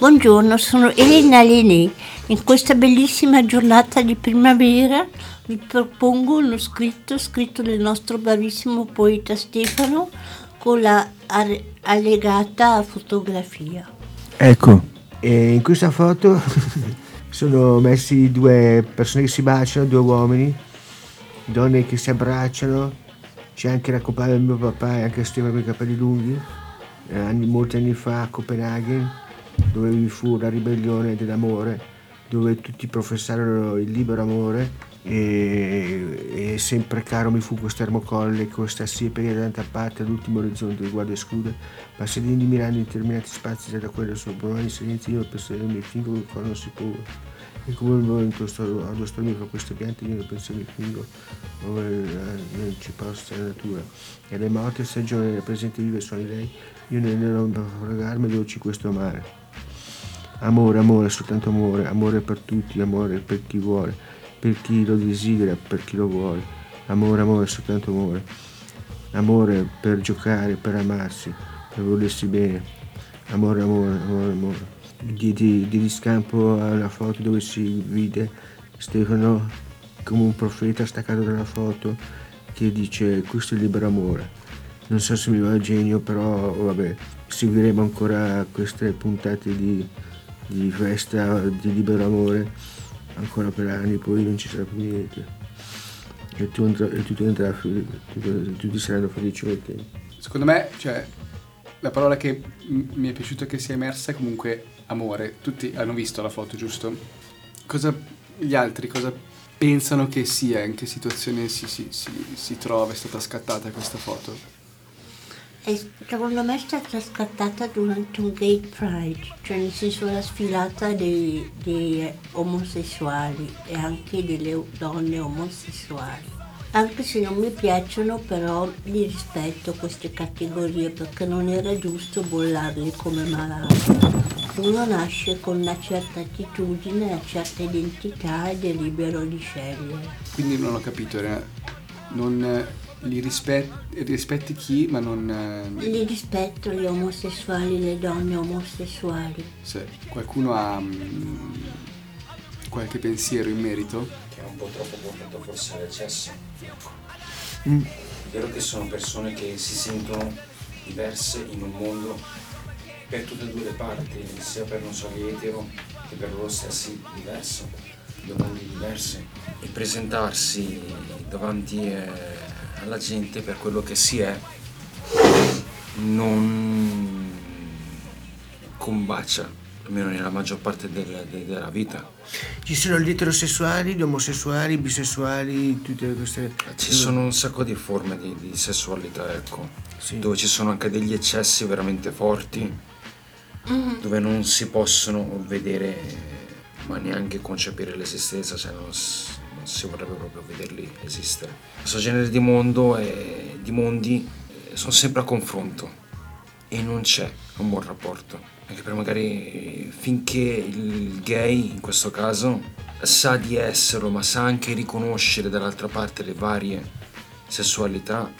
Buongiorno, sono Elena Lenè. In questa bellissima giornata di primavera vi propongo uno scritto scritto dal nostro bravissimo poeta Stefano con la allegata fotografia. Ecco, in questa foto sono messi due persone che si baciano, due uomini, donne che si abbracciano, c'è anche la compagna del mio papà e anche Stefano con i capelli lunghi, eh, anni- molti anni fa a Copenaghen, dove vi fu la ribellione dell'amore, dove tutti professarono il libero amore e, e sempre caro mi fu questo ermocolle, questa siepe da tanta parte all'ultimo orizzonte del guardo esclude, passerini mirando in determinati spazi da quello sopra umani silenzio io penso mi fingo che non si può e come il momento sto ostornire con queste piante io penso mi fingo dove eh, non ci possa la natura. E le morte stagione presente vive di lei io ne non fregarmi dolci questo mare Amore, amore, soltanto amore, amore per tutti, amore per chi vuole, per chi lo desidera, per chi lo vuole. Amore, amore, soltanto amore. Amore per giocare, per amarsi, per volersi bene. Amore, amore, amore, amore. Di, di, di riscampo alla foto dove si vede Stefano come un profeta staccato dalla foto che dice questo è il libero amore. Non so se mi va il genio, però vabbè, seguiremo ancora queste puntate di di festa di libero amore ancora per anni, poi non ci sarà più niente. E, tu e tutti, andrà, tutti, tutti saranno felici con. Secondo me, cioè, la parola che mi è piaciuta che sia emersa è comunque amore. Tutti hanno visto la foto, giusto? Cosa gli altri cosa pensano che sia? In che situazione si, si, si, si trova? È stata scattata questa foto? E secondo me è stata scattata durante un gay pride, cioè nel senso la sfilata dei, dei omosessuali e anche delle donne omosessuali. Anche se non mi piacciono, però li rispetto queste categorie perché non era giusto bollarli come malati. Uno nasce con una certa attitudine, una certa identità ed è libero di scegliere. Quindi non ho capito, non eh, li rispet- rispetti chi, ma non... eh, Li rispetto gli omosessuali, le donne omosessuali. se qualcuno ha mm, qualche pensiero in merito? che è un po' troppo portato forse all'eccesso. Mm. È vero che sono persone che si sentono diverse in un mondo per tutte e due le parti, sia per non solo etero che per loro stessi diverso, due mondi diversi. E presentarsi davanti eh, alla gente per quello che si è non combacia, almeno nella maggior parte del- de- della vita. Ci sono gli eterosessuali, gli omosessuali, i bisessuali, tutte queste... Ci sono un sacco di forme di, di sessualità, ecco, Sì. dove ci sono anche degli eccessi veramente forti, dove non si possono vedere, ma neanche concepire l'esistenza, cioè non, s- non si vorrebbe proprio vederli esistere. Questo genere di mondo e di mondi eh, sono sempre a confronto e non c'è un buon rapporto. Anche per magari finché il gay, in questo caso, sa di esserlo, ma sa anche riconoscere dall'altra parte le varie sessualità,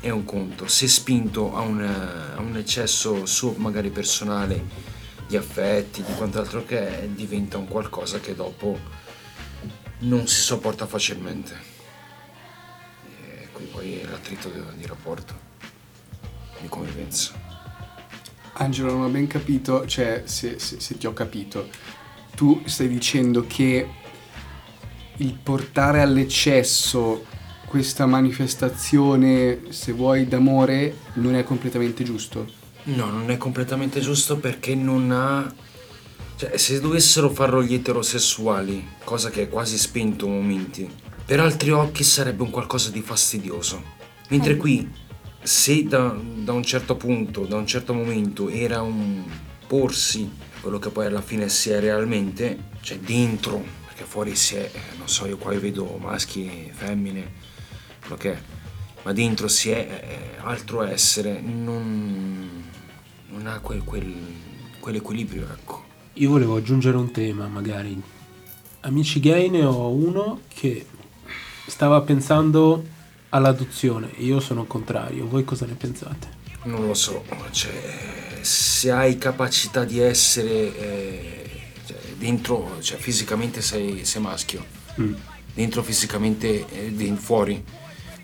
è un conto. Se spinto a un, eh, a un eccesso suo magari personale di affetti, di quant'altro che è, diventa un qualcosa che dopo non si sopporta facilmente. E qui poi l'attrito di, di rapporto, di convivenza. Angelo, non ho ben capito, cioè se, se- se ti ho capito, tu stai dicendo che il portare all'eccesso questa manifestazione, se vuoi, d'amore non è completamente giusto. No, non è completamente giusto perché non ha... Cioè, se dovessero farlo gli eterosessuali, cosa che è quasi spento a momenti, per altri occhi sarebbe un qualcosa di fastidioso. Mentre qui, se da, da un certo punto, da un certo momento era un, opporsi a quello che poi alla fine si è realmente, cioè dentro, perché fuori si è, eh, non so, io qua vedo maschi, femmine, quello che è, ma dentro si è eh, altro essere, non, non ha quel, quel, quell'equilibrio, ecco. Io volevo aggiungere un tema, magari. Amici gay ne ho uno che stava pensando all'adozione. Io sono contrario. Voi cosa ne pensate? Non lo so, cioè, se hai capacità di essere eh, cioè, dentro, cioè fisicamente sei, sei maschio, Mm. dentro fisicamente, eh, fuori,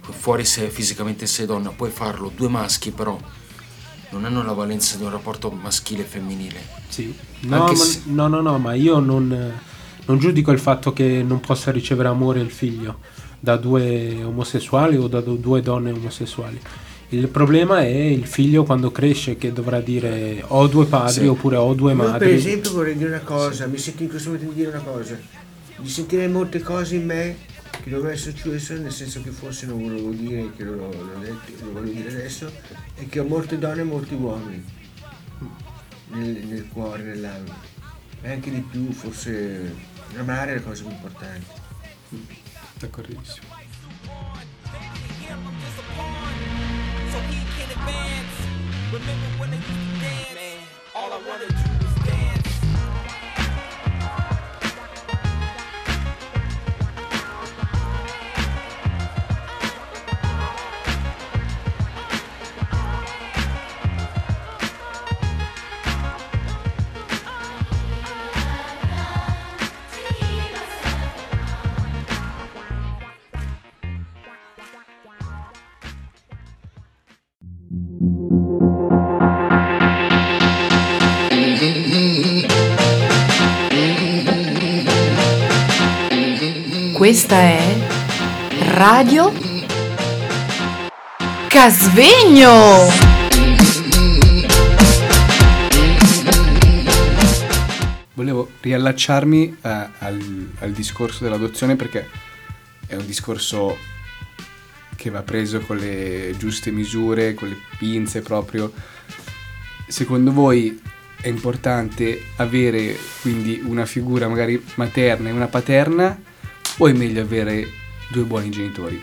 fuori se fisicamente sei donna, puoi farlo, due maschi però non hanno la valenza di un rapporto maschile e femminile. Sì. No, se- no, no, no, ma io non, non giudico il fatto che non possa ricevere amore il figlio da due omosessuali o da due donne omosessuali. Il problema è il figlio quando cresce che dovrà dire ho due padri Sì. oppure ho due Io per madri. esempio vorrei dire una cosa, mi sento in questo momento di dire una cosa, di sentire molte cose in me che dovevano essere successe, nel senso che forse non volevo dire, che lo, lo, detto, lo voglio dire adesso, e che ho molte donne e molti uomini nel, nel cuore, nell'anima. E anche di più, forse amare è la cosa più importante. D'accordissimo. Remember when they used to dance? All I wanna do Questa è Radio Casvegno. Volevo riallacciarmi eh, al, al discorso dell'adozione perché è un discorso che va preso con le giuste misure, con le pinze proprio. Secondo voi è importante avere quindi una figura magari materna e una paterna o è meglio avere due buoni genitori?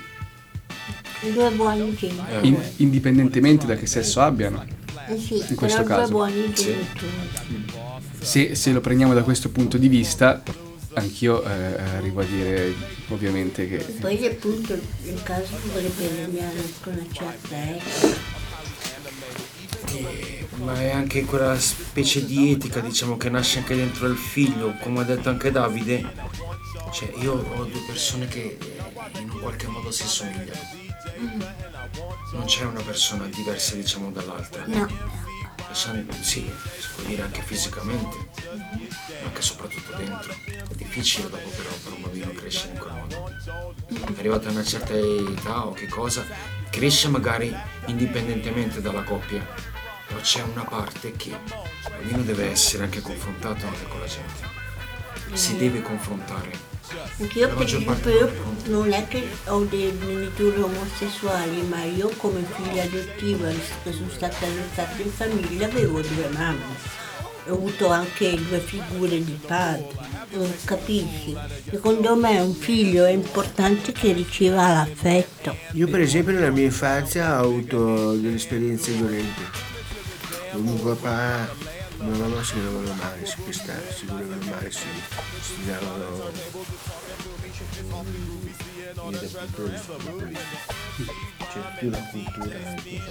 Due buoni genitori. In- indipendentemente da che sesso abbiano. Eh sì, in questo caso. due buoni genitori. Se, se lo prendiamo da questo punto di vista, anch'io eh, arrivo a dire ovviamente che Poi appunto il caso dovrebbe regnare con una certa etica. Eh, ma è anche quella specie di etica, diciamo, che nasce anche dentro il figlio, come ha detto anche Davide. Cioè, io ho due persone che eh, in un qualche modo si somigliano. Non c'è una persona diversa, diciamo, dall'altra. No, Sono- Sì, si può dire anche fisicamente, ma anche soprattutto dentro. È difficile dopo però per un bambino crescere in quel modo. Arrivato a una certa età o che cosa, cresce magari indipendentemente dalla coppia, c'è una parte che il bambino deve essere anche confrontato anche con la gente. Si deve confrontare. anche io La per esempio io non è che ho dei genitori omosessuali, ma io come figlia adottiva, visto che sono stata adottata in famiglia, avevo due mamme. Ho avuto anche due figure di padre, non capisci? Secondo me un figlio è importante che riceva l'affetto. Io per esempio nella mia infanzia ho avuto delle esperienze violente. Mio papà e mia mamma si volevano male, si pestava, si volevano male, si piccoli, piccoli. C'è più la cultura,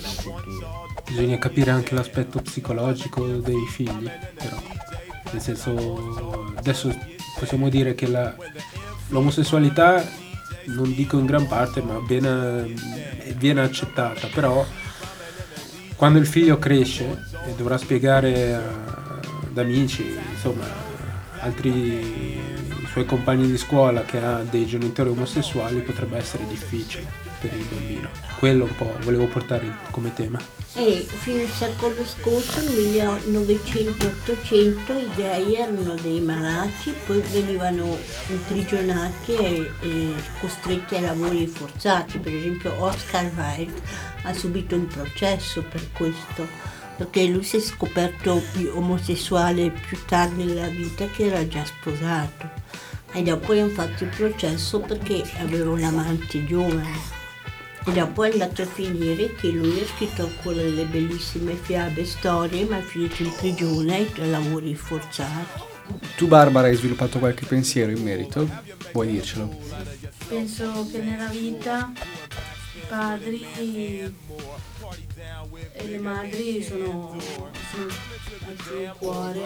la cultura. Bisogna capire anche l'aspetto psicologico dei figli, però. Nel senso, adesso possiamo dire che la- l'omosessualità, non dico in gran parte, ma viene, viene accettata, però quando il figlio cresce e dovrà spiegare a- ad amici, insomma, altri suoi compagni di scuola che ha dei genitori omosessuali potrebbe essere difficile per il bambino. Quello un po' volevo portare come tema. E fino al secolo scorso, nel 1900-800, i gay erano dei malati, poi venivano imprigionati e, e costretti ai lavori forzati. Per esempio Oscar Wilde ha subito un processo per questo, perché lui si è scoperto più omosessuale più tardi nella vita che era già sposato. E dopo hanno fatto il processo perché aveva un amante giovane. E dopo è andato a finire che lui ha scritto ancora delle bellissime fiabe, storie, ma è finito in prigione per lavori forzati. Tu Barbara hai sviluppato qualche pensiero in merito? Vuoi dircelo? Penso che nella vita padri e le madri sono, sono al suo cuore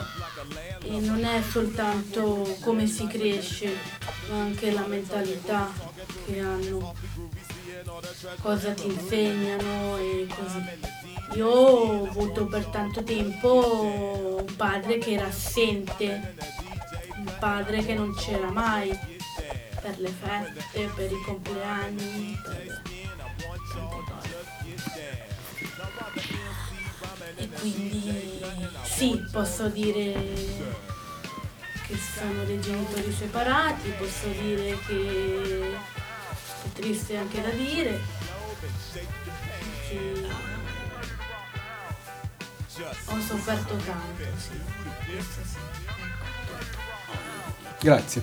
e non è soltanto come si cresce, ma anche la mentalità che hanno, cosa ti insegnano e così. Io ho avuto per tanto tempo un padre che era assente, un padre che non c'era mai per le feste, per i compleanni, per. E quindi sì, posso dire che sono dei genitori separati, posso dire che è triste anche da dire. Che ho sofferto tanto, sì. Grazie.